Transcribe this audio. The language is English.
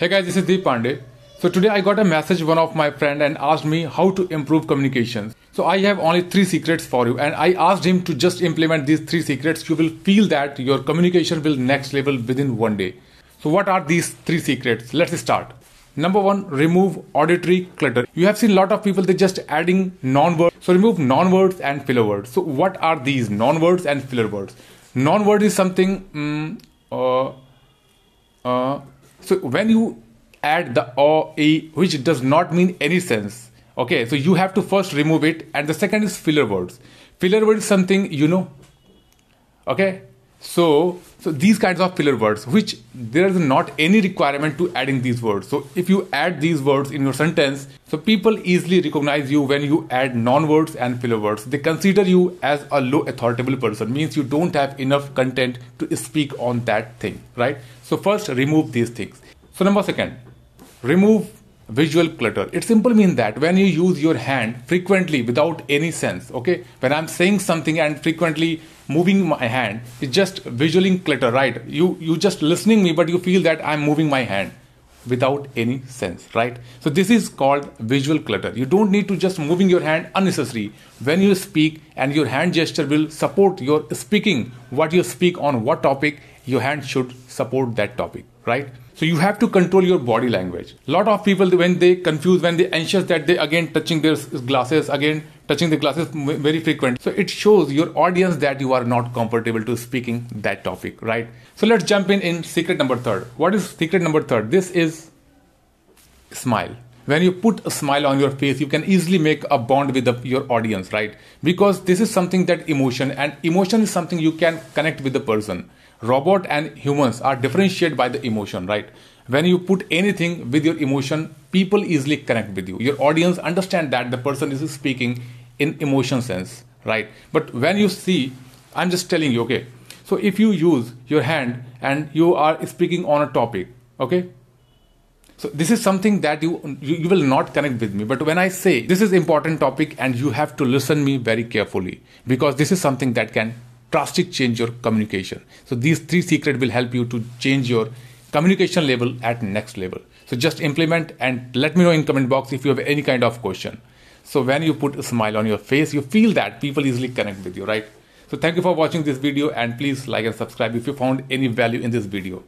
Hey guys, this is Deep Pandey. So today I got a message one of my friend and asked me how to improve communications. So I have only three secrets for you and I asked him to just implement these three secrets. You will feel that your communication will next level within one day. So what are these three secrets? Let's start. Number one, remove auditory clutter. You have seen a lot of people, they just adding non-words. So remove non-words and filler words. So what are these non-words and filler words? Non-word is something, um, uh, uh, so when you add the o e which does not mean any sense okay so you have to first remove it and the second is filler words. Filler word is something you know okay so so these kinds of filler words which there is not any requirement to adding these words. So if you add these words in your sentence so people easily recognize you when you add non words and filler words. They consider you as a low authoritative person means you don't have enough content to speak on that thing right? So first remove these things. So number second remove visual clutter. It simply means that when you use your hand frequently without any sense okay? When i'm saying something and frequently moving my hand is just visually clutter right? You you just listening me but you feel that i'm moving my hand without any sense right? So this is called visual clutter. You don't need to just moving your hand unnecessary. When you speak and your hand gesture will support your speaking what you speak on what topic your hand should support that topic right? So you have to control your body language. Lot of people, when they confuse, when they anxious that they again touching their glasses, again touching the glasses very frequent. So it shows your audience that you are not comfortable to speaking that topic, right? So let's jump in in secret number third. What is secret number third? This is smile when you put a smile on your face you can easily make a bond with the, your audience right because this is something that emotion and emotion is something you can connect with the person robot and humans are differentiated by the emotion right when you put anything with your emotion people easily connect with you your audience understand that the person is speaking in emotion sense right but when you see i'm just telling you okay so if you use your hand and you are speaking on a topic okay so this is something that you, you, you will not connect with me but when i say this is important topic and you have to listen me very carefully because this is something that can drastic change your communication. So these three secrets will help you to change your communication level at next level. So just implement and let me know in comment box if you have any kind of question. So when you put a smile on your face, you feel that people easily connect with you, right? So thank you for watching this video and please like and subscribe if you found any value in this video.